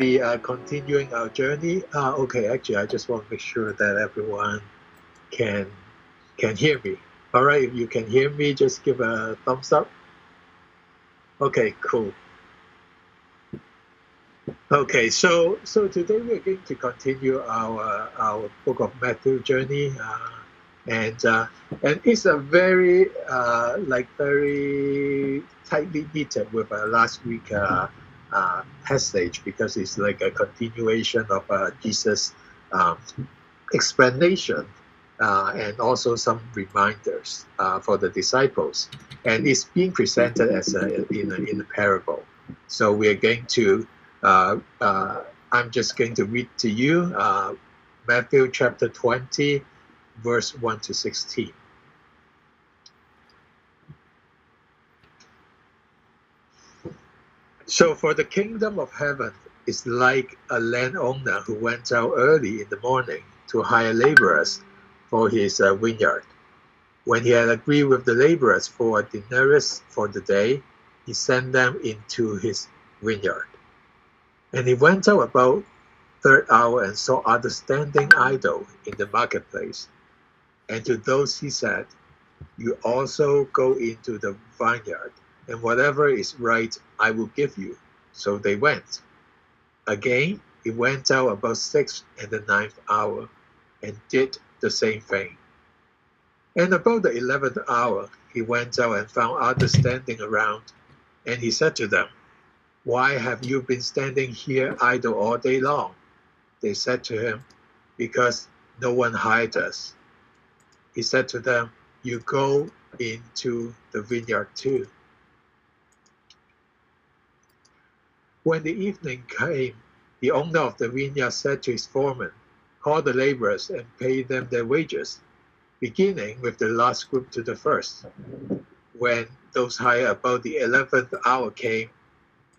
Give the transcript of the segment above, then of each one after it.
be uh, continuing our journey. Uh, okay, actually, I just want to make sure that everyone can can hear me. All right, if you can hear me, just give a thumbs up. Okay, cool. Okay, so so today we're going to continue our our book of Matthew journey, uh, and uh, and it's a very uh, like very tightly knitted with uh, last week uh, uh, passage because it's like a continuation of uh, Jesus' um, explanation uh, and also some reminders uh, for the disciples. And it's being presented as a, in, a, in a parable. So we are going to, uh, uh I'm just going to read to you Matthew chapter 20, verse 1 to 16. So, for the kingdom of heaven is like a landowner who went out early in the morning to hire laborers for his uh, vineyard. When he had agreed with the laborers for a denarius for the day, he sent them into his vineyard. And he went out about third hour and saw others standing idle in the marketplace. And to those he said, You also go into the vineyard and whatever is right I will give you. So they went. Again, he went out about six and the ninth hour, and did the same thing. And about the eleventh hour, he went out and found others standing around, and he said to them, Why have you been standing here idle all day long? They said to him, Because no one hired us. He said to them, You go into the vineyard too. When the evening came, the owner of the vineyard said to his foreman, Call the laborers and pay them their wages, beginning with the last group to the first. When those hired about the eleventh hour came,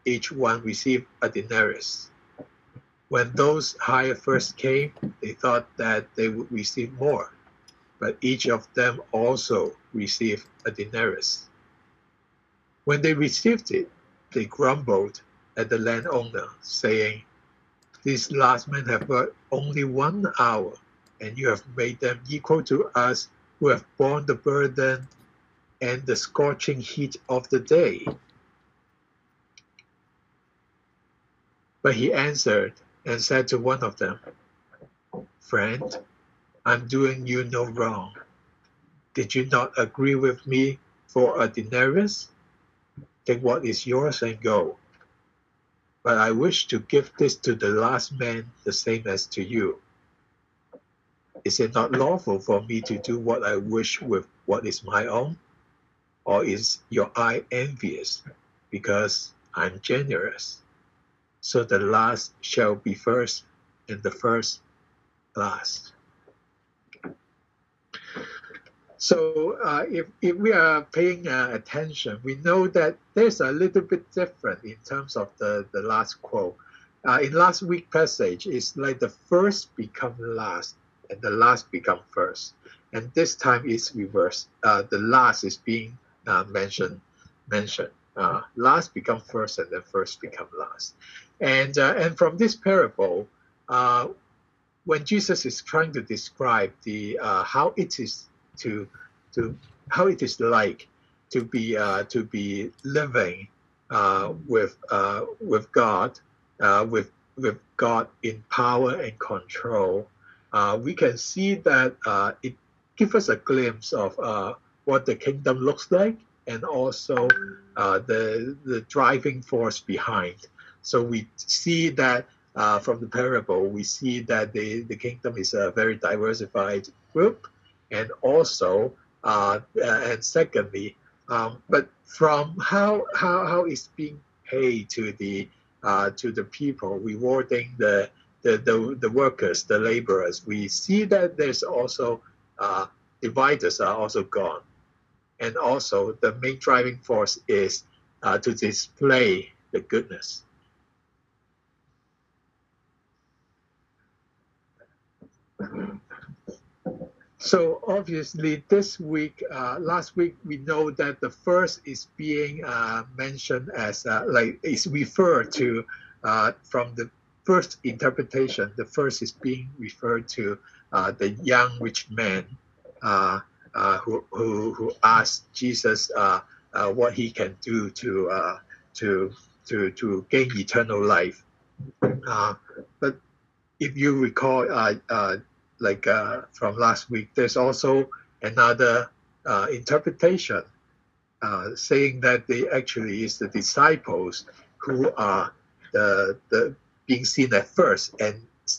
each one received a denarius. When those hired first came, they thought that they would receive more, but each of them also received a denarius. When they received it, they grumbled at the landowner, saying, These last men have worked only one hour, and you have made them equal to us who have borne the burden and the scorching heat of the day. But he answered and said to one of them, Friend, I'm doing you no wrong. Did you not agree with me for a denarius? Take what is yours and go. But I wish to give this to the last man the same as to you. Is it not lawful for me to do what I wish with what is my own? Or is your eye envious because I'm generous? So the last shall be first, and the first last. So uh, if, if we are paying uh, attention, we know that there's a little bit different in terms of the, the last quote. Uh, in last week passage, it's like the first become last and the last become first. And this time it's reversed. Uh, the last is being uh, mentioned. mentioned. Uh, last become first and then first become last. And, and from this parable, when Jesus is trying to describe the how it is to to how it is like to be uh, to be living uh, with uh, with God uh, with with God in power and control. Uh, we can see that uh, it gives us a glimpse of what the kingdom looks like and also the the driving force behind. So we see that from the parable, we see that the, the kingdom is a very diversified group and also uh, and secondly, um, but from how how how it's being paid to the uh, to the people, rewarding the the, the, the workers, the laborers, we see that there's also uh, dividers are also gone, and also the main driving force is uh, to display the goodness. So obviously, this week, uh, last week, we know that the first is being uh, mentioned as uh, like is referred to uh, from the first interpretation, the first is being referred to uh, the young rich man uh, who, who, who asked Jesus what he can do to, to, to, to gain eternal life. but if you recall, like from last week, there's also another interpretation saying that they actually is the disciples who are the, the being seen at first and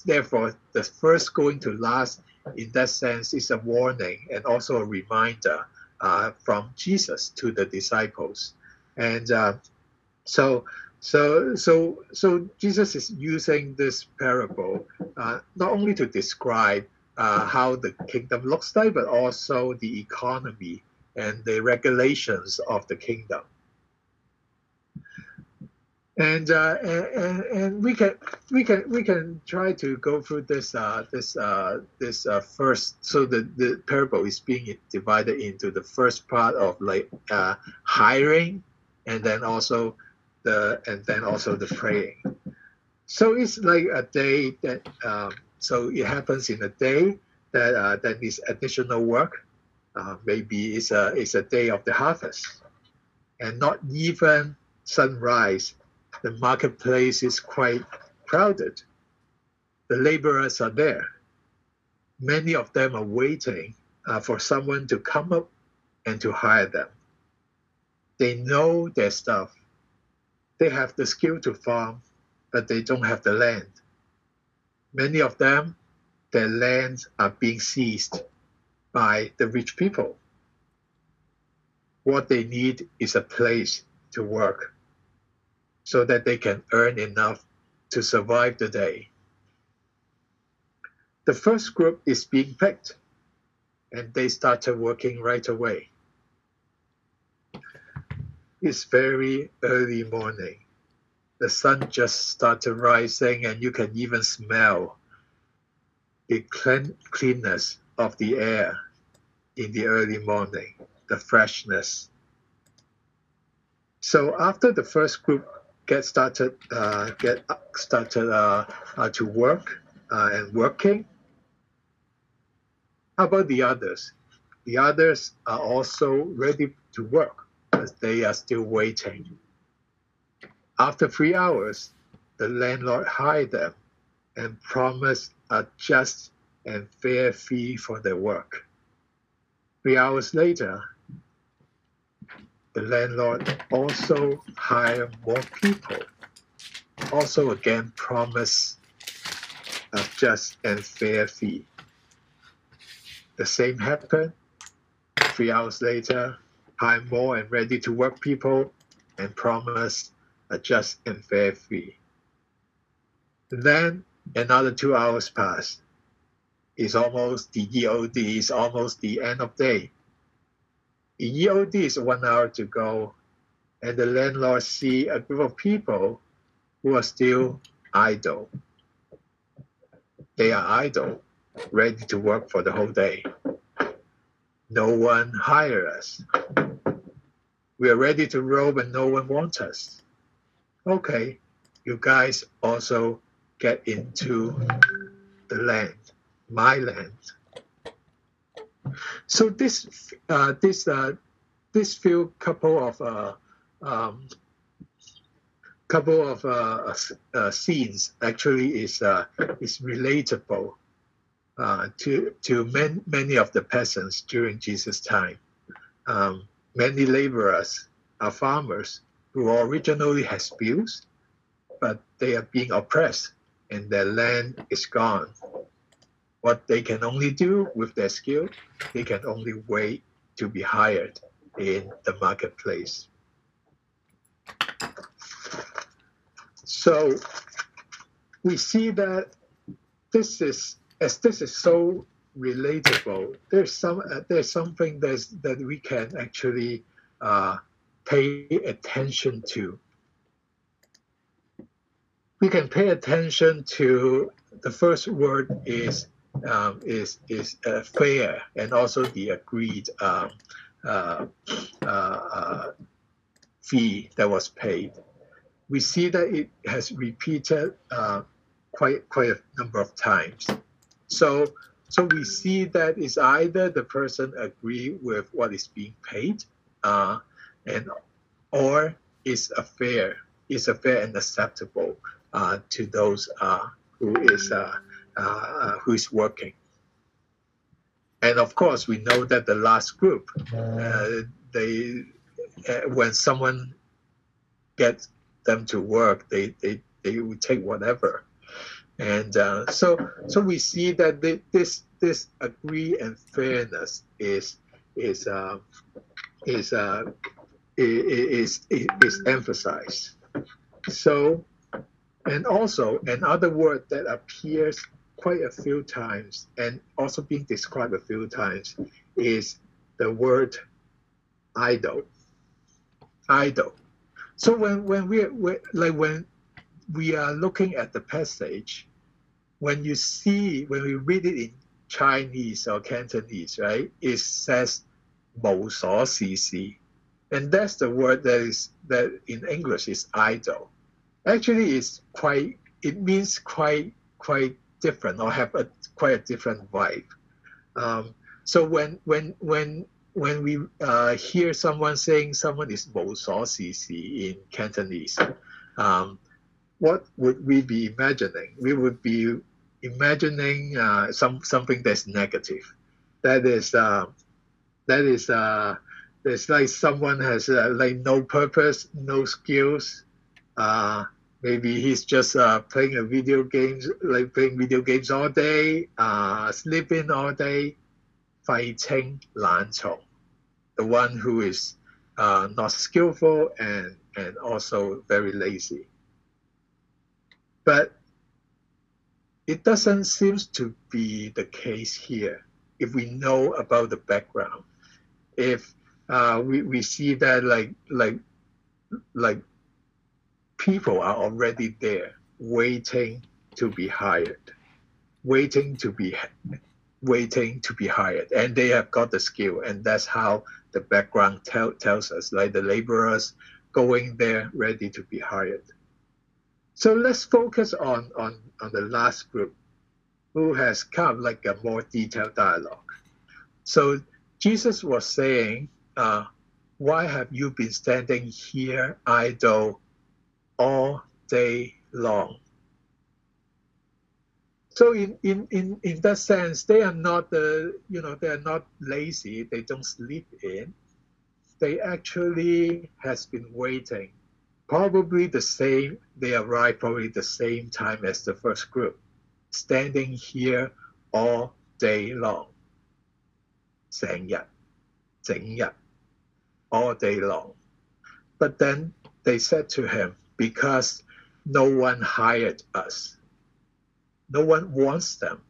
therefore the first going to last in that sense is a warning and also a reminder uh, from Jesus to the disciples. And uh, so, so, so, so Jesus is using this parable uh, not only to describe uh, how the kingdom looks like, but also the economy and the regulations of the kingdom and, uh, and and we can we can we can try to go through this uh, this uh, this uh, first. So the the parable is being divided into the first part of like uh, hiring, and then also the and then also the praying. So it's like a day that um, so it happens in a day that uh, that needs additional work. Uh, maybe it's a it's a day of the harvest, and not even sunrise the marketplace is quite crowded. The laborers are there. Many of them are waiting uh, for someone to come up and to hire them. They know their stuff. They have the skill to farm, but they don't have the land. Many of them, their lands are being seized by the rich people. What they need is a place to work so that they can earn enough to survive the day. The first group is being picked, and they started working right away. It's very early morning. The sun just started rising, and you can even smell the clean, cleanness of the air in the early morning, the freshness. So after the first group get started uh, get started uh, uh, to work uh, and working. How about the others? The others are also ready to work, they are still waiting. After three hours, the landlord hired them and promised a just and fair fee for their work. Three hours later, the landlord also hire more people. Also, again, promise a just and fair fee. The same happened. Three hours later, hire more and ready to work people and promise a just and fair fee. Then another two hours pass. It's almost the EOD, it's almost the end of day The EOD is one hour to go, and the landlord see a group of people who are still idle. They are idle, ready to work for the whole day. No one hire us. We are ready to roll, but no one wants us. Okay, you guys also get into the land, my land. So this uh, this uh, this few couple of uh, um, couple of uh, uh, scenes actually is uh, is relatable uh, to to man, many of the peasants during Jesus' time. Um, many laborers are farmers who originally had fields, but they are being oppressed and their land is gone what they can only do with their skill, they can only wait to be hired in the marketplace. So we see that this is as this is so relatable. There's some uh, there's something that's, that we can actually uh, pay attention to. We can pay attention to the first word is um, is is uh, fair and also the agreed um, uh, uh, uh, fee that was paid. We see that it has repeated quite quite a number of times. So so we see that it's either the person agree with what is being paid, uh, and or is a fair is a fair and acceptable uh, to those uh, who is uh, uh, who is working. And of course, we know that the last group, uh, they when someone gets them to work, they they they will take whatever. And uh, so, so we see that this this agree and fairness is is uh, is, uh, is is emphasized. So, and also another word that appears quite a few times and also being described a few times is the word idle. Idle. So when when we like when we are looking at the passage, when you see, when we read it in Chinese or Cantonese, right, it says 无所事事. And that's the word that is that in English is idle. Actually, it's quite. It means quite quite different or have a quite a different vibe. Um, so when when when when we uh, hear someone saying someone is 无所事事 in Cantonese, um, what would we be imagining? We would be imagining uh, some something that's negative. That is uh, that is uh, it's like someone has uh, like no purpose, no skills. Uh, maybe he's just uh, playing a video games, like playing video games all day, uh, sleeping all day, fighting 懶蟲, the one who is uh, not skillful and and also very lazy. But it doesn't seem to be the case here if we know about the background. If uh, we, we see that like like like people are already there waiting to be hired, waiting to be waiting to be hired, and they have got the skill, and that's how the background tell, tells us like the laborers going there ready to be hired. So let's focus on, on, on the last group who has come like a more detailed dialogue. So Jesus was saying, uh, Why have you been standing here idle all day long? So in, in, in, in that sense, they are not the you know they are not lazy. They don't sleep in. They actually has been waiting probably the same, they arrived probably the same time as the first group, standing here all day long. 成日,整日, all day long. But then they said to him, because no one hired us. No one wants them.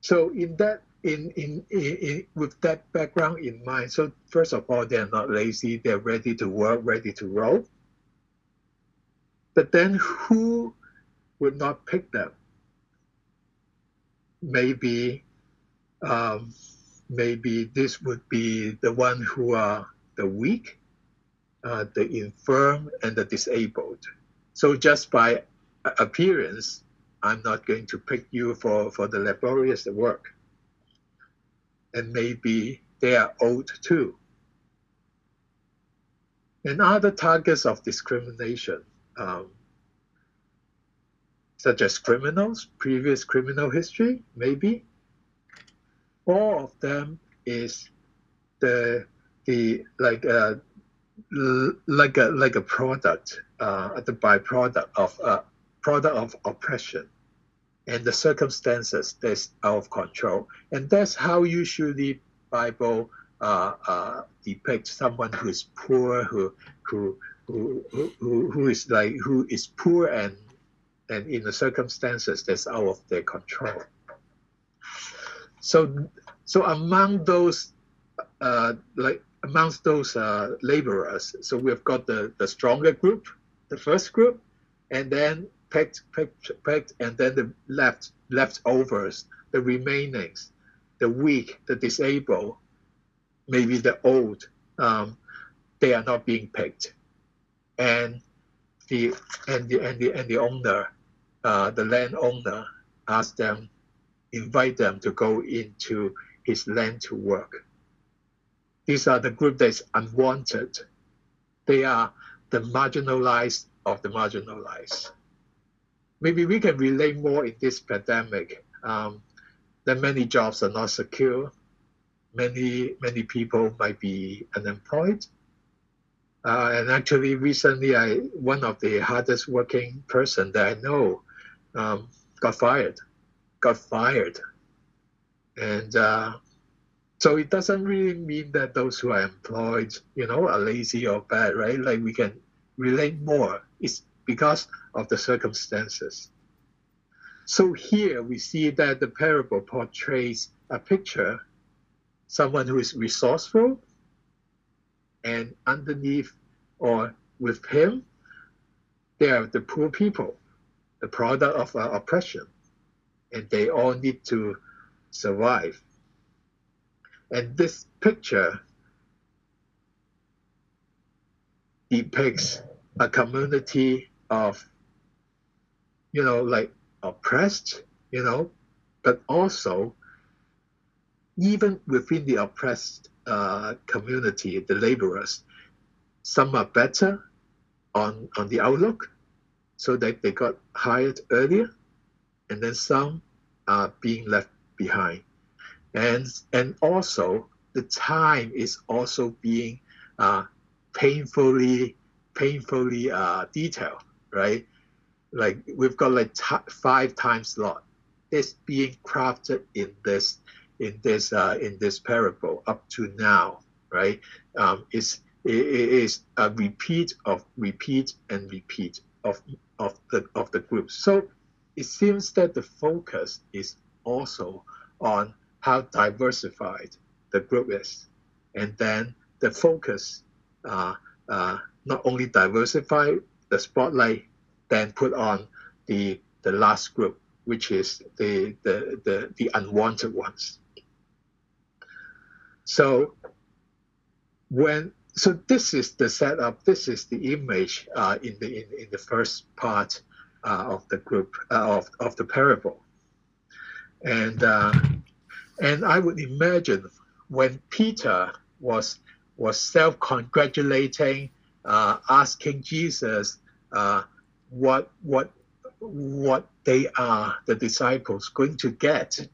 So in that in, in, in, in, with that background in mind, so first of all, they're not lazy, they're ready to work, ready to roll. But then who would not pick them? Maybe, um, maybe this would be the one who are the weak, uh, the infirm, and the disabled. So just by appearance, I'm not going to pick you for, for the laborious work. And maybe they are old too. And other targets of discrimination um, such as criminals, previous criminal history, maybe. All of them is the the like a like a like a product, uh, the byproduct of a uh, product of oppression, and the circumstances that's out of control, and that's how usually Bible uh, uh, depicts someone who is poor, who who who, who, who is like who is poor and and in the circumstances that's out of their control. So so among those uh, like amongst those uh, laborers, so we've got the, the stronger group, the first group, and then picked, picked, picked, and then the left leftovers, the remainings, the weak, the disabled, maybe the old, um, they are not being picked and the and the and the and the owner uh, the landowner ask them, invite them to go into his land to work. These are the group that's unwanted. They are the marginalized of the marginalized. Maybe we can relate more in this pandemic um, that many jobs are not secure. Many many people might be unemployed. Uh, and actually, recently, I one of the hardest working person that I know um, got fired, got fired, and uh, so it doesn't really mean that those who are employed, you know, are lazy or bad, right? Like we can relate more. It's because of the circumstances. So here we see that the parable portrays a picture, someone who is resourceful, and underneath or with him, they are the poor people, the product of uh, oppression, and they all need to survive. And this picture depicts a community of, you know, like oppressed, you know, but also even within the oppressed uh, community, the laborers, some are better on on the outlook, so that they got hired earlier, and then some are being left behind and and also the time is also being uh, painfully painfully uh, detailed, right? Like we've got like five time slot. It's being crafted in this in this uh, in this parable up to now, right? Um, it is a repeat of repeat and repeat of of the of the groups. So it seems that the focus is also on how diversified the group is. And then the focus, uh, uh, not only diversify the spotlight, then put on the, the last group, which is the, the, the, the unwanted ones. So when so this is the setup. This is the image uh, in the in, in the first part uh, of the group uh, of of the parable, and uh, and I would imagine when Peter was was self-congratulating, uh, asking Jesus uh, what what what they are the disciples going to get,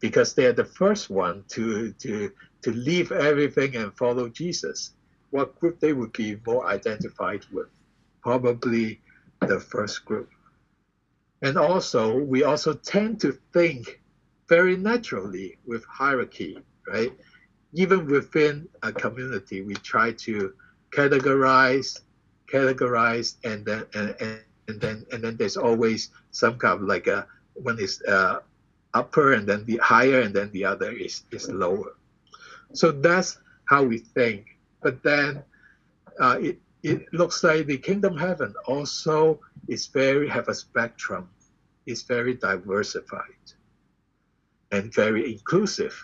because they are the first one to to to leave everything and follow Jesus. What group they would be more identified with? Probably the first group. And also, we also tend to think very naturally with hierarchy, right? Even within a community, we try to categorize, categorize, and then and, and, and then and then there's always some kind of like a one is uh, upper and then the higher and then the other is is lower. So that's how we think. But then uh, it it looks like the kingdom heaven also is very have a spectrum. is very diversified and very inclusive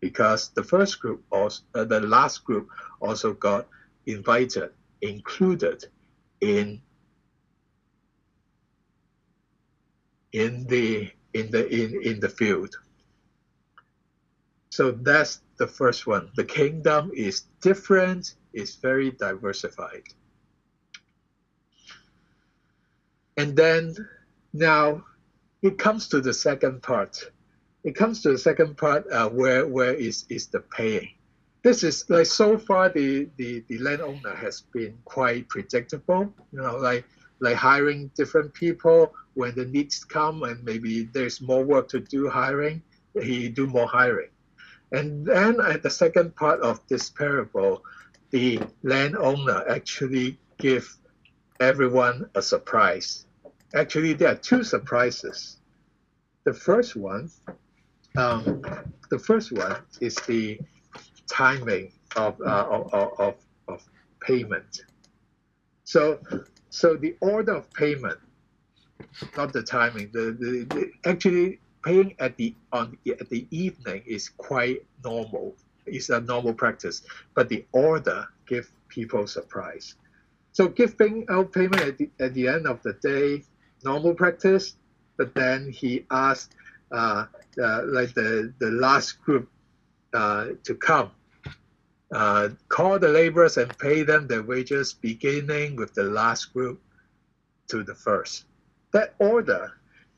because the first group also uh, the last group also got invited included in in the in the in, in the field so that's the first one the kingdom is different it's very diversified and then now it comes to the second part it comes to the second part uh, where where is is the paying. This is like so far the, the the landowner has been quite predictable. You know, like like hiring different people when the needs come and maybe there's more work to do hiring, he do more hiring. And then at the second part of this parable, the landowner actually give everyone a surprise. Actually, there are two surprises. The first one um, the first one is the timing of, uh, of, of, of payment. So, so the order of payment, not the timing. The, the, the actually paying at the on at the evening is quite normal. It's a normal practice, but the order give people surprise. So giving out payment at the, at the end of the day normal practice, but then he asked uh, uh, like the, the last group uh, to come. Uh, call the laborers and pay them their wages, beginning with the last group to the first. That order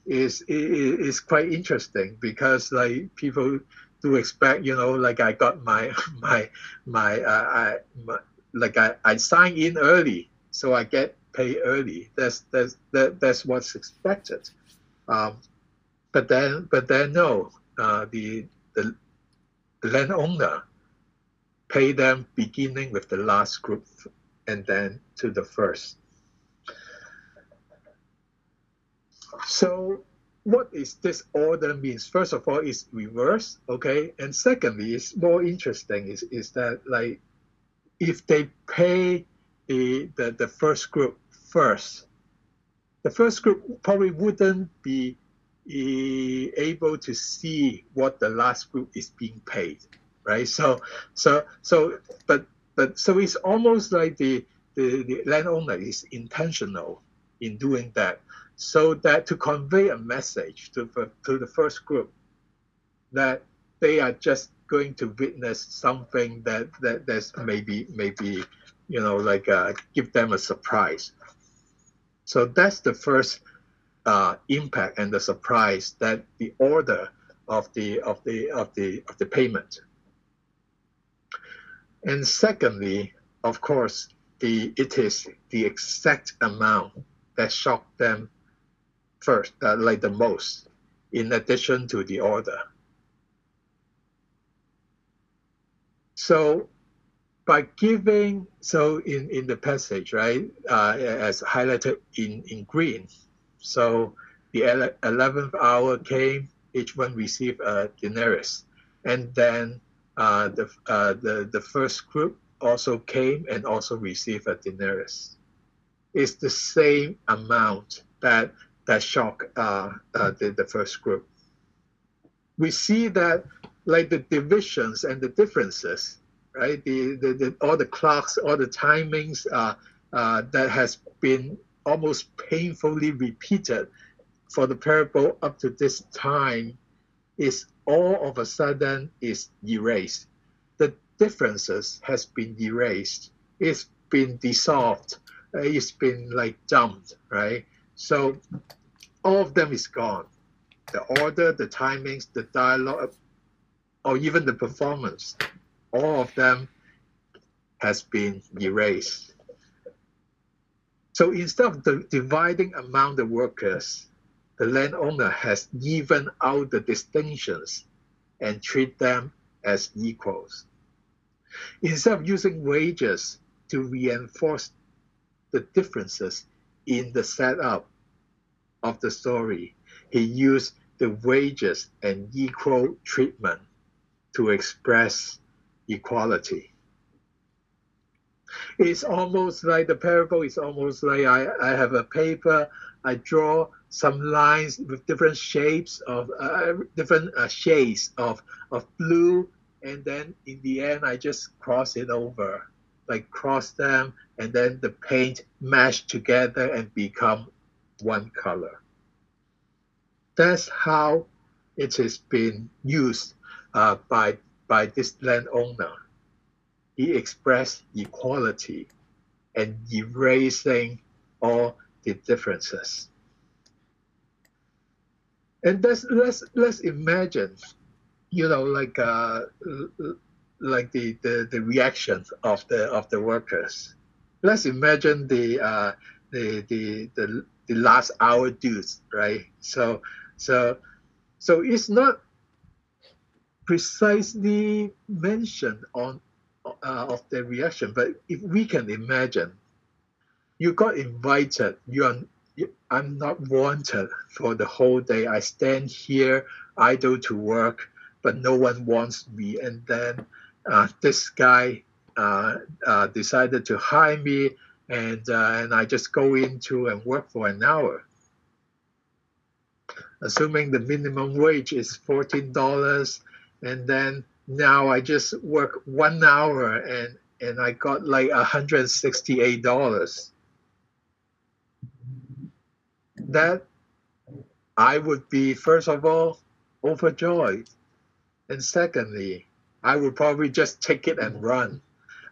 is is, is quite interesting because like people do expect, you know, like I got my my my, uh, I, my like I, I sign in early, so I get paid early. That's that's that, that's what's expected. Um, but then but then no, uh, the the landowner pay them beginning with the last group and then to the first. So what is this order means? First of all, is reverse, okay? And secondly, is more interesting is, is that like if they pay the, the, the first group first, the first group probably wouldn't be eh, able to see what the last group is being paid right? So, so, so, but, but, so it's almost like the, the, the landowner is intentional in doing that, so that to convey a message to, to the first group that they are just going to witness something that that that's maybe maybe you know like uh, give them a surprise. So that's the first uh, impact and the surprise that the order of the of the of the of the payment and secondly, of course, the it is the exact amount that shocked them first, uh, like the most, in addition to the order. So by giving, so in, in the passage, right, uh, as highlighted in, in green, so the 11th hour came, each one received a denarius. And then uh, the, uh, the, the first group also came and also received a denarius. It's the same amount that that shocked uh, uh, the, the first group. We see that like the divisions and the differences, right? The, the, the all the clocks, all the timings uh, uh, that has been almost painfully repeated for the parable up to this time is all of a sudden is erased. The differences has been erased. It's been dissolved. Uh, it's been like dumped, right? So all of them is gone. The order, the timings, the dialogue, or even the performance, all of them has been erased. So instead of the dividing among the workers, the landowner has even out the distinctions and treat them as equals. Instead of using wages to reinforce the differences in the setup of the story, he used the wages and equal treatment to express equality. It's almost like the parable is almost like I, I have a paper, I draw some lines with different shapes of uh, different uh, shades of of blue and then in the end i just cross it over like cross them and then the paint mash together and become one color. That's how it has been used uh, by by this landowner. He expressed equality and erasing all the differences. And let's let's let's imagine you know like uh like the, the the reaction of the of the workers let's imagine the uh the the the, the last hour dues right so so so it's not precisely mentioned on uh, of the reaction but if we can imagine you got invited you are I'm not wanted for the whole day. I stand here idle to work, but no one wants me. And then this guy uh, uh, decided to hire me, and uh, and I just go into and work for an hour. Assuming the minimum wage is fourteen dollars, and then now I just work one hour and and I got like hundred sixty eight dollars that I would be first of all overjoyed, and secondly, I would probably just take it and run.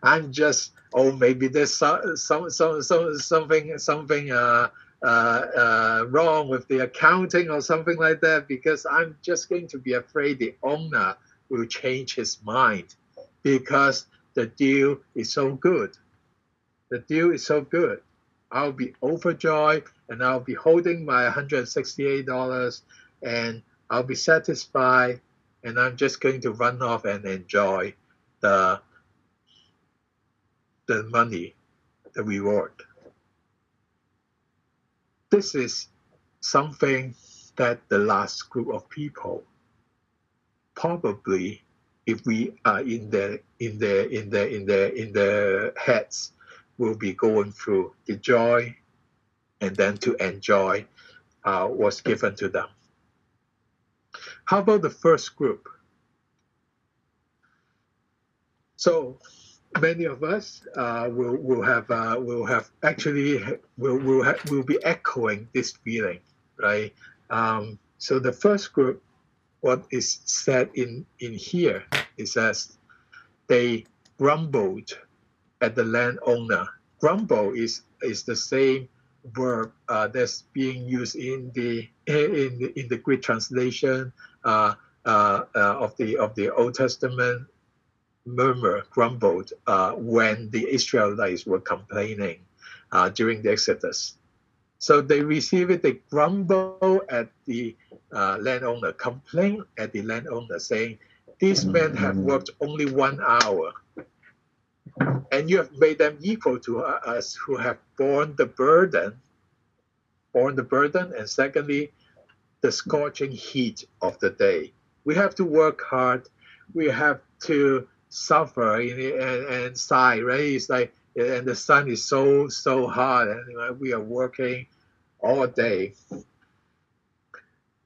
I'm just oh maybe there's some some some, some something something uh, uh, uh, wrong with the accounting or something like that because I'm just going to be afraid the owner will change his mind because the deal is so good. The deal is so good. I'll be overjoyed and I'll be holding my $168 and I'll be satisfied and I'm just going to run off and enjoy the the money, the reward. This is something that the last group of people probably if we are in the in the in the in the in the heads will be going through the joy and then to enjoy uh, was given to them. How about the first group? So many of us uh, will will have uh, will have actually will will ha- will be echoing this feeling, right? Um, so the first group what is said in, in here is as they grumbled at the landowner. Grumble is, is the same verb uh, that's being used in the in the, in the Greek translation uh, uh, uh of the of the Old Testament. Murmur, grumbled uh, when the Israelites were complaining uh, during the Exodus. So they receive it, they grumble at the landowner, complain at the landowner, saying, These men have worked only one hour, and you have made them equal to us who have borne the burden, borne the burden, and secondly, the scorching heat of the day. We have to work hard, we have to suffer and, and, sigh, right? It's like and the sun is so so hot and we are working all day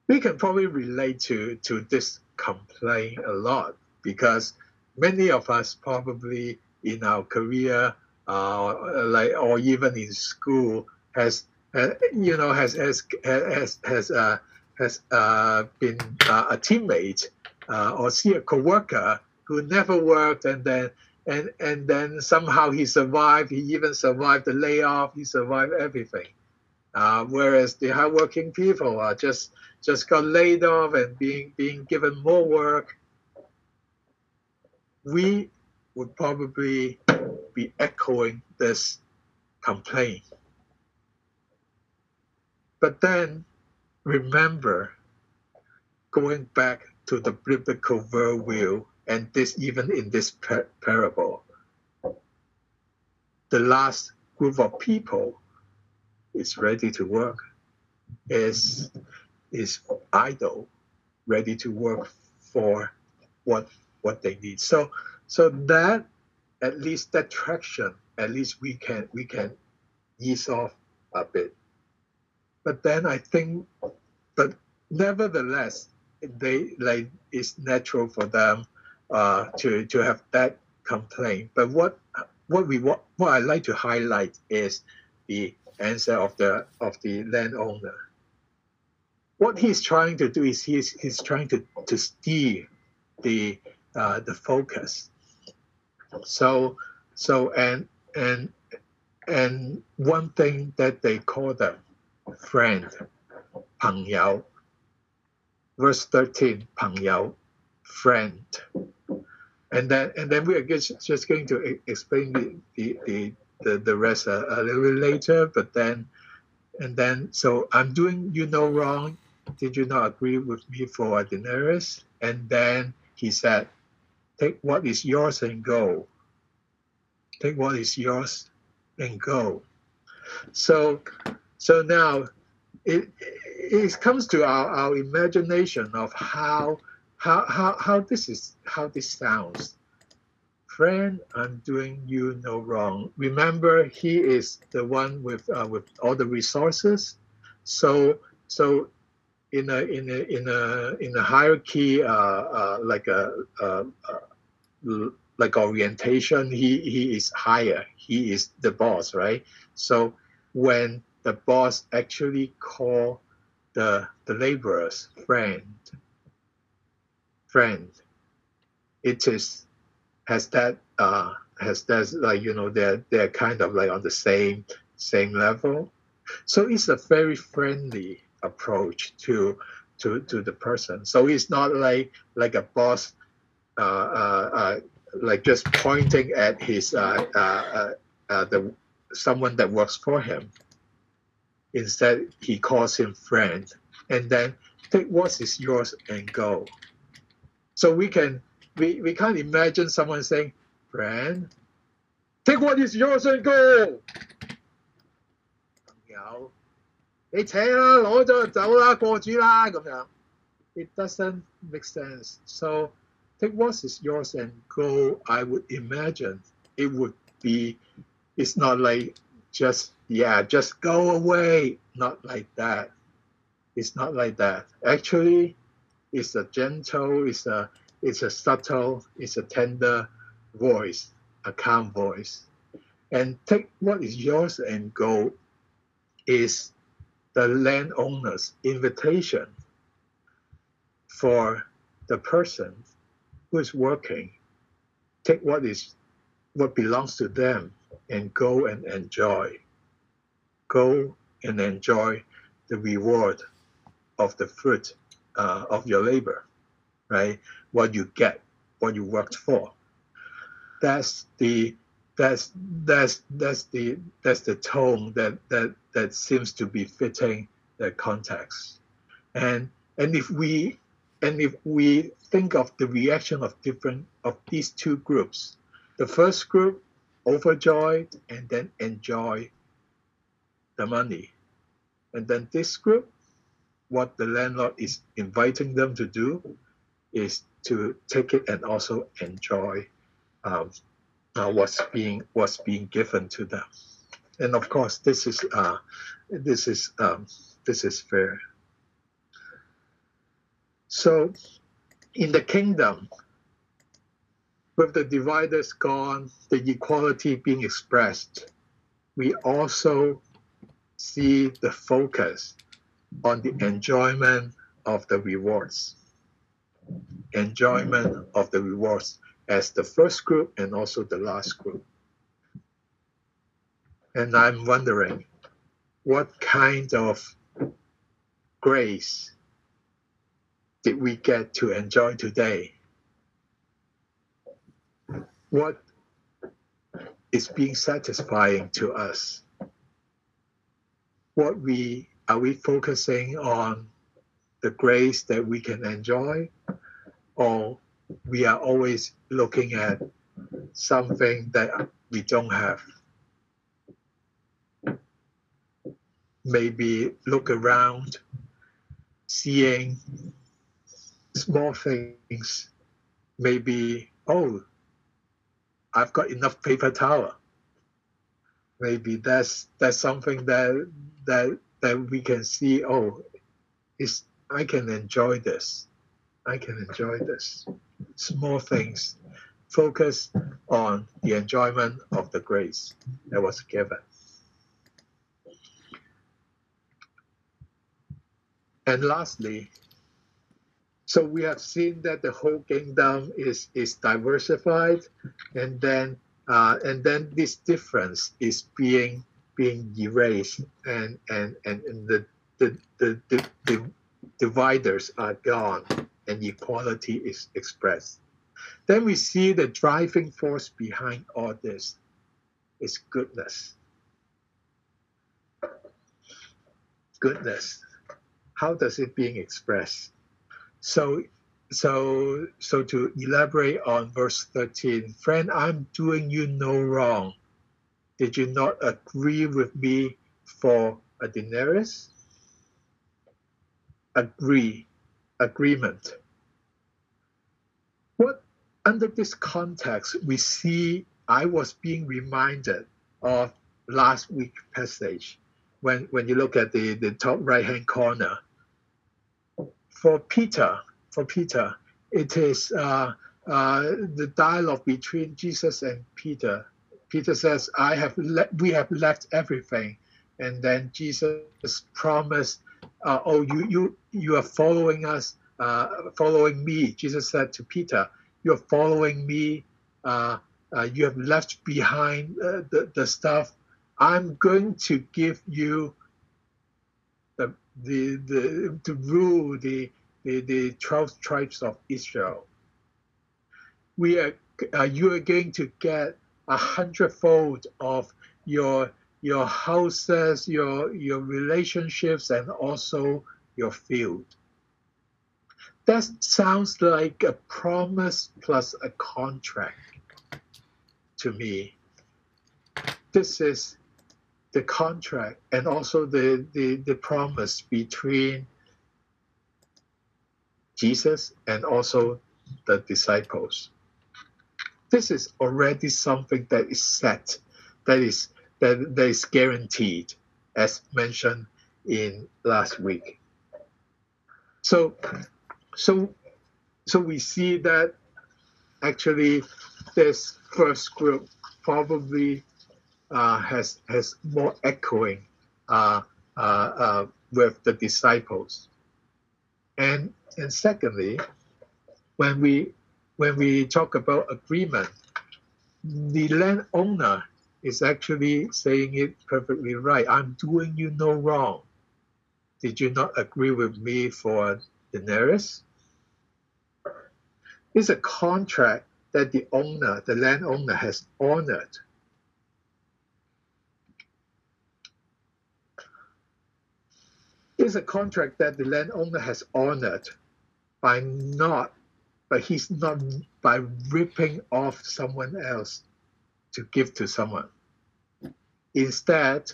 we can probably relate to to this complaint a lot because many of us probably in our career uh, like or even in school has uh, you know has has has has uh, has uh, been uh, a teammate uh, or see a coworker who never worked and then and and then somehow he survived. He even survived the layoff. He survived everything. Uh, whereas the hardworking people are just just got laid off and being being given more work. We would probably be echoing this complaint. But then remember, going back to the biblical worldview and this even in this par- parable the last group of people is ready to work is is idle ready to work for what what they need so so that at least that traction at least we can we can ease off a bit but then i think but nevertheless they like it's natural for them uh, to to have that complaint. But what what we what, what I like to highlight is the answer of the of the landowner. What he's trying to do is he's he's trying to, to steer the uh, the focus. So, so and and and one thing that they call them friend, 朋友. Verse thirteen, 朋友, friend. And then and then we are just, just going to explain the the, the, the, the rest a, a little bit later. But then and then so I'm doing you no wrong. Did you not agree with me for a denarius? And then he said, Take what is yours and go. Take what is yours and go. So so now it it comes to our, our imagination of how how, how, how this is how this sounds. Friend, I'm doing you no wrong. Remember, he is the one with uh, with all the resources. So so in a in a in a in a hierarchy uh, uh, like a, a like orientation, he he is higher. He is the boss, right? So when the boss actually call the the laborers friend. Friend. It is has that uh has that like you know they're they're kind of like on the same same level. So it's a very friendly approach to to to the person. So it's not like like a boss uh, uh, uh, like just pointing at his uh, uh, uh, uh, the someone that works for him. Instead, he calls him friend, and then take what is yours and go. So we can we, we can't imagine someone saying, friend, take what is yours and go. 你扯啦，攞咗就走啦，过主啦咁样。It doesn't make sense. So take what is yours and go. I would imagine it would be. It's not like just yeah, just go away. Not like that. It's not like that. Actually, it's a gentle. It's a it's a subtle. It's a tender voice, a calm voice. And take what is yours and go is the landowner's invitation for the person who is working. Take what is what belongs to them and go and enjoy. Go and enjoy the reward of the fruit uh, of your labor, right? What you get, what you worked for. That's the that's that's that's the that's the tone that that that seems to be fitting the context. And and if we and if we think of the reaction of different of these two groups the first group overjoyed and then enjoy the money. And then this group what the landlord is inviting them to do is to take it and also enjoy um, uh, what's being what's being given to them, and of course this is uh, this is um, this is fair. So, in the kingdom, with the dividers gone, the equality being expressed, we also see the focus on the enjoyment of the rewards. Enjoyment of the rewards as the first group and also the last group. And I'm wondering what kind of grace did we get to enjoy today? What is being satisfying to us? What we are we focusing on the grace that we can enjoy or we are always looking at something that we don't have. Maybe look around, seeing small things. Maybe, oh, I've got enough paper towel. Maybe that's that's something that that that we can see. Oh, is I can enjoy this. I can enjoy this small things. Focus on the enjoyment of the grace that was given. And lastly, so we have seen that the whole kingdom is is diversified, and then uh, and then this difference is being being erased, and and and, and the, the, the the the dividers are gone and equality is expressed. Then we see the driving force behind all this is goodness. Goodness. How does it being expressed? So so so to elaborate on verse 13, friend, I'm doing you no wrong. Did you not agree with me for a denarius? Agree agreement. What under this context we see I was being reminded of last week's passage when when you look at the, the top right hand corner. For Peter, for Peter, it is uh, uh, the dialogue between Jesus and Peter. Peter says, "I have we have left everything and then Jesus promised, uh, "Oh, you you you are following us, uh, following me." Jesus said to Peter, "You're following me. Uh, uh you have left behind the the stuff. I'm going to give you the the the to rule the the the twelve tribes of Israel. We are uh, you are going to get a hundredfold of your your houses, your your relationships, and also your field. That sounds like a promise plus a contract to me. This is the contract and also the, the, the promise between Jesus and also the disciples. This is already something that is set, that is that, that is guaranteed, as mentioned in last week. So, so, so we see that actually this first group probably uh, has has more echoing uh, uh, uh with the disciples, and and secondly, when we when we talk about agreement, the landowner is actually saying it perfectly right. I'm doing you no wrong. Did you not agree with me for denarius? It's a contract that the owner, the landowner, has honored. It's a contract that the landowner has honored by not, but he's not by ripping off someone else to give to someone. Instead,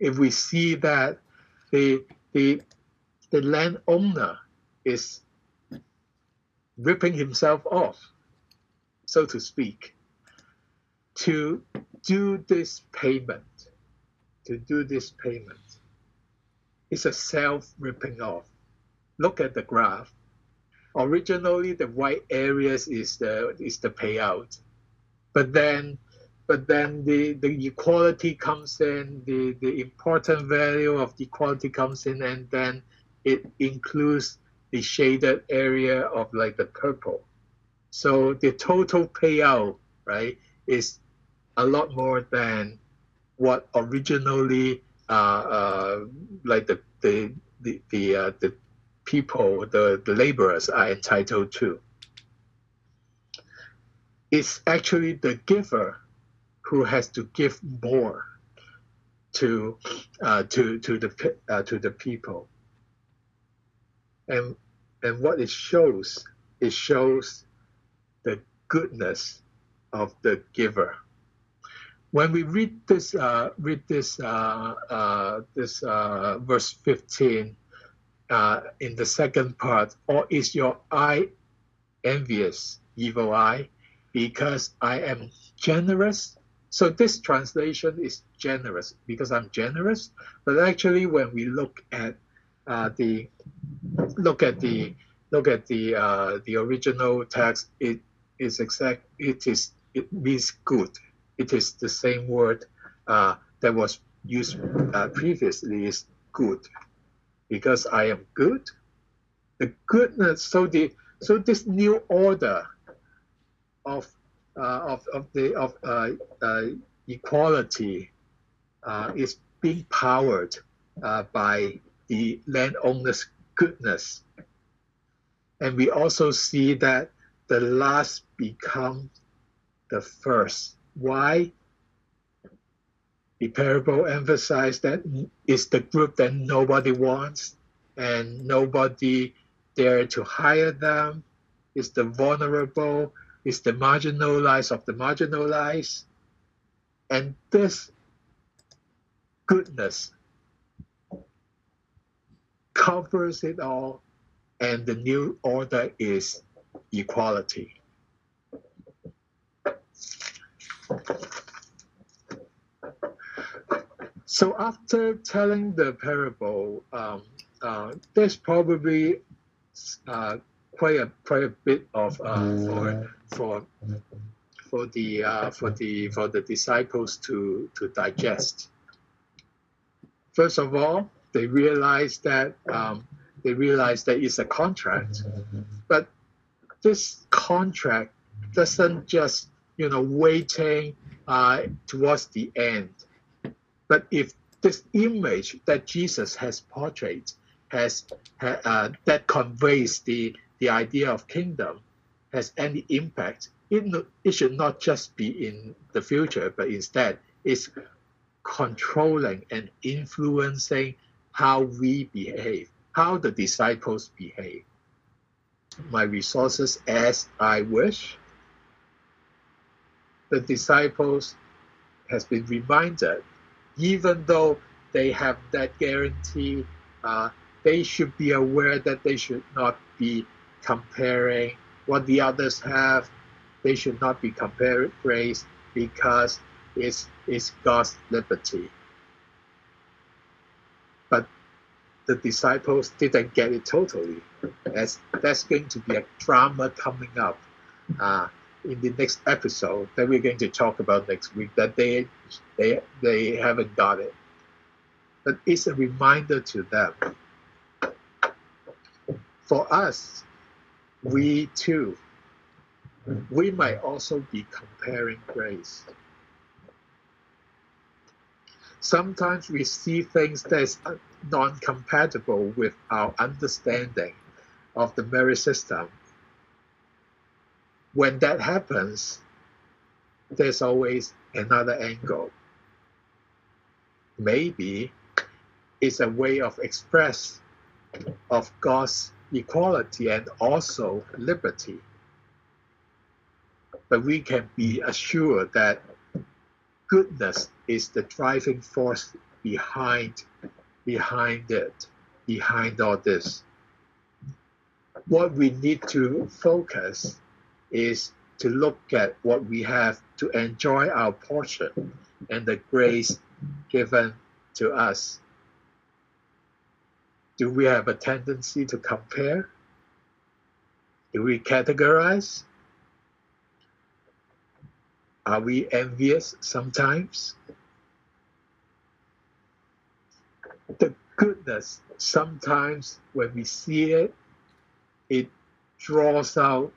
if we see that the the the landowner is ripping himself off, so to speak, to do this payment, to do this payment, it's a self ripping off. Look at the graph. Originally the white areas is the is the payout. But then but then the, the equality comes in the, the important value of the equality comes in and then it includes the shaded area of like the purple. So the total payout right is a lot more than what originally like the the the the, uh, the people, the, the laborers are entitled to. It's actually the giver who has to give more to uh, to to the uh, to the people. And and what it shows, it shows the goodness of the giver. When we read this, uh, read this, uh, uh, this uh, verse 15, uh, in the second part, or is your eye envious, evil eye, because I am generous? So this translation is generous because I'm generous, but actually when we look at the look at the look at the uh, the original text, it is exact. It is it means good. It is the same word uh, that was used uh, previously is good because I am good. The goodness, so the so this new order of uh, of of the of uh, uh, equality uh, is being powered by the landowner's goodness, and we also see that the last become the first. Why? The parable emphasized that it's the group that nobody wants and nobody dare to hire them. It's the vulnerable, it's the marginalized of the marginalized. And this goodness covers it all, and the new order is equality. So after telling the parable, um, uh, there's probably uh, quite a quite a bit of uh, for for for the uh, for the for the disciples to to digest. First of all, they realize that um, they realize that it's a contract, but this contract doesn't just you know waiting uh, towards the end, but if this image that Jesus has portrayed has uh, that conveys the the idea of kingdom has any impact, it, it should not just be in the future, but instead it's controlling and influencing how we behave, how the disciples behave. My resources as I wish. The disciples has been reminded, even though they have that guarantee, uh, they should be aware that they should not be comparing what the others have. They should not be comparing grace because it's, it's God's liberty. But the disciples didn't get it totally. As that's going to be a drama coming up uh, in the next episode that we're going to talk about next week. That they they they haven't got it, but it's a reminder to them for us, we too, we might also be comparing grace. Sometimes we see things that's non-compatible with our understanding of the merit system. When that happens, there's always another angle. Maybe it's a way of express of God's equality and also liberty. But we can be assured that goodness is the driving force behind behind it, behind all this. What we need to focus is to look at what we have to enjoy our portion and the grace given to us do we have a tendency to compare? Do we categorize? Are we envious sometimes? The goodness, sometimes when we see it, it draws out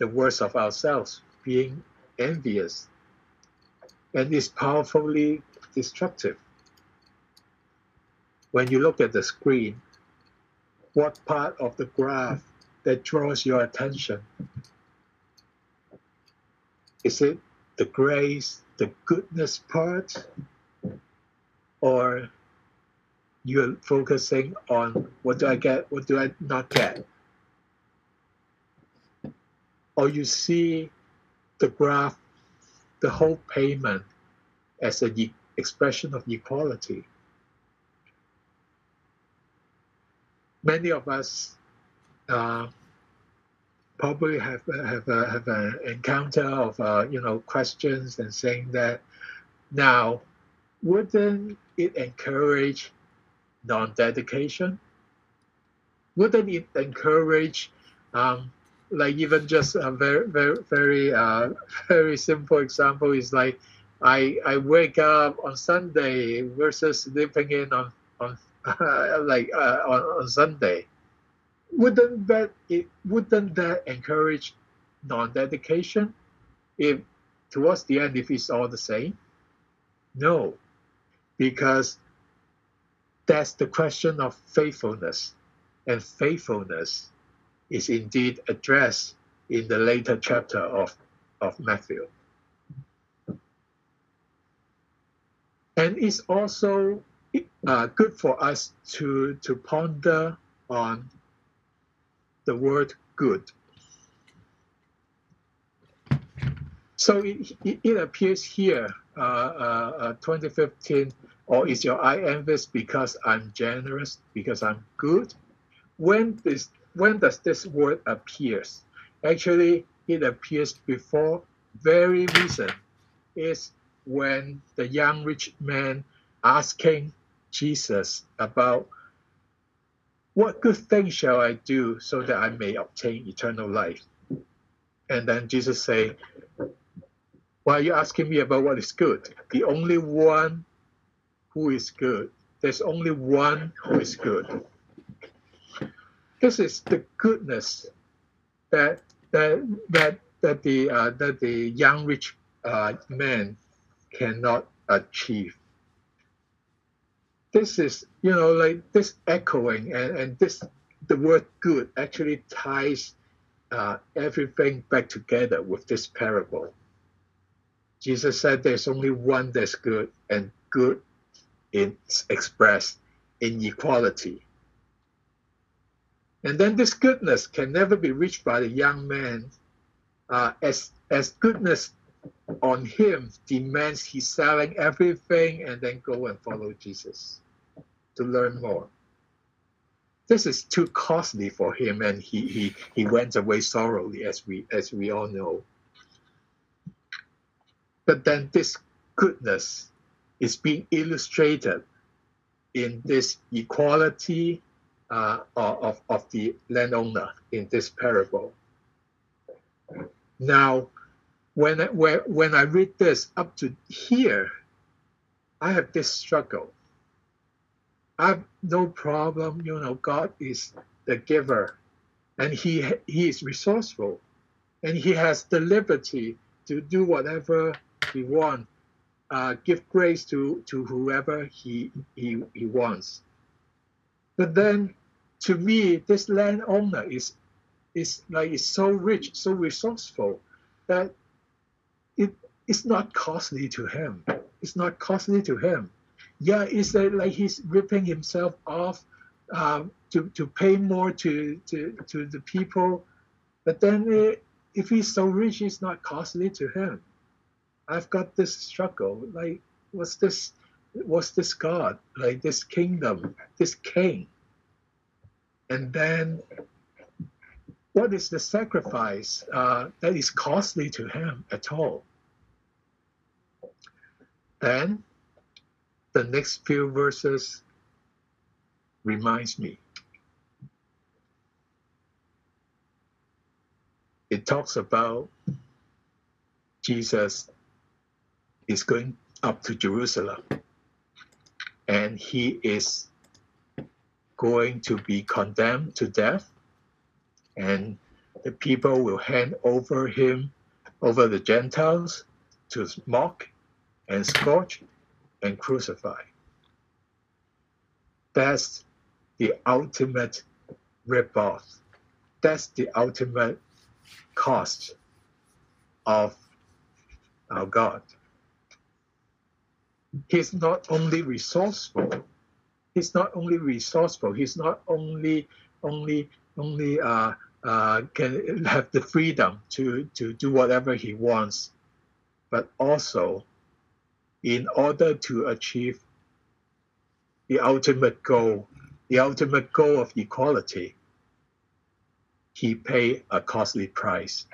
the worst of ourselves, being envious, and is powerfully destructive when you look at the screen, what part of the graph that draws your attention? Is it the grace, the goodness part? Or you're focusing on what do I get, what do I not get? Or you see the graph, the whole payment as an expression of equality. many of us uh, probably have have a, have an encounter of uh, you know questions and saying that now wouldn't it encourage non-dedication? Wouldn't it encourage um, like even just a very very very uh, very simple example is like I I wake up on Sunday versus sleeping in on on like uh, on, on Sunday, wouldn't that it wouldn't that encourage non-dedication? If towards the end, if it's all the same, no, because that's the question of faithfulness, and faithfulness is indeed addressed in the later chapter of, of Matthew. And it's also uh, good for us to to ponder on the word good. So it, it, appears here, uh, uh, uh 2015, or is your eye envious because I'm generous, because I'm good? When this when does this word appears? Actually, it appears before very recent. Is when the young rich man asking Jesus about what good thing shall I do so that I may obtain eternal life? And then Jesus say, Why are you asking me about what is good? The only one who is good there's only one who is good. This is the goodness that that that that the uh, that the young rich uh, man cannot achieve. This is you know like this echoing and and this the word good actually ties uh, everything back together with this parable. Jesus said there's only one that's good, and good is expressed in equality. And then this goodness can never be reached by the young man uh, as, as goodness on him demands he's selling everything and then go and follow Jesus to learn more. This is too costly for him and he, he, he went away sorrowfully as we as we all know. But then this goodness is being illustrated in this equality uh, of, of the landowner in this parable. Now, when I, when I read this up to here, I have this struggle. I have no problem, you know, God is the giver and he, he is resourceful and he has the liberty to do whatever he wants, uh, give grace to, to whoever he, he, he wants. But then to me, this landowner is is like is so rich, so resourceful that it it is not costly to him. It's not costly to him. Yeah, it's like he's ripping himself off um, to, to pay more to, to, to the people. But then it, if he's so rich, it's not costly to him. I've got this struggle. Like, what's this? What's this God? Like this kingdom, this king? And then, what is the sacrifice uh, that is costly to him at all? Then, the next few verses reminds me. It talks about Jesus is going up to Jerusalem and he is going to be condemned to death and the people will hand over him over the Gentiles to mock and scourge and crucify. That's the ultimate ripoff. That's the ultimate cost of our God he's not only resourceful, he's not only resourceful, he's not only only only uh, uh, can have the freedom to, to do whatever he wants, but also in order to achieve the ultimate goal, the ultimate goal of equality, he paid a costly price.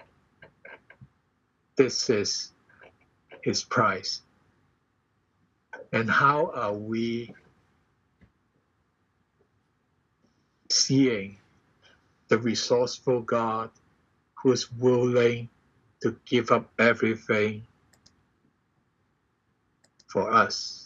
This is his price. And how are we seeing the resourceful God who's willing to give up everything for us?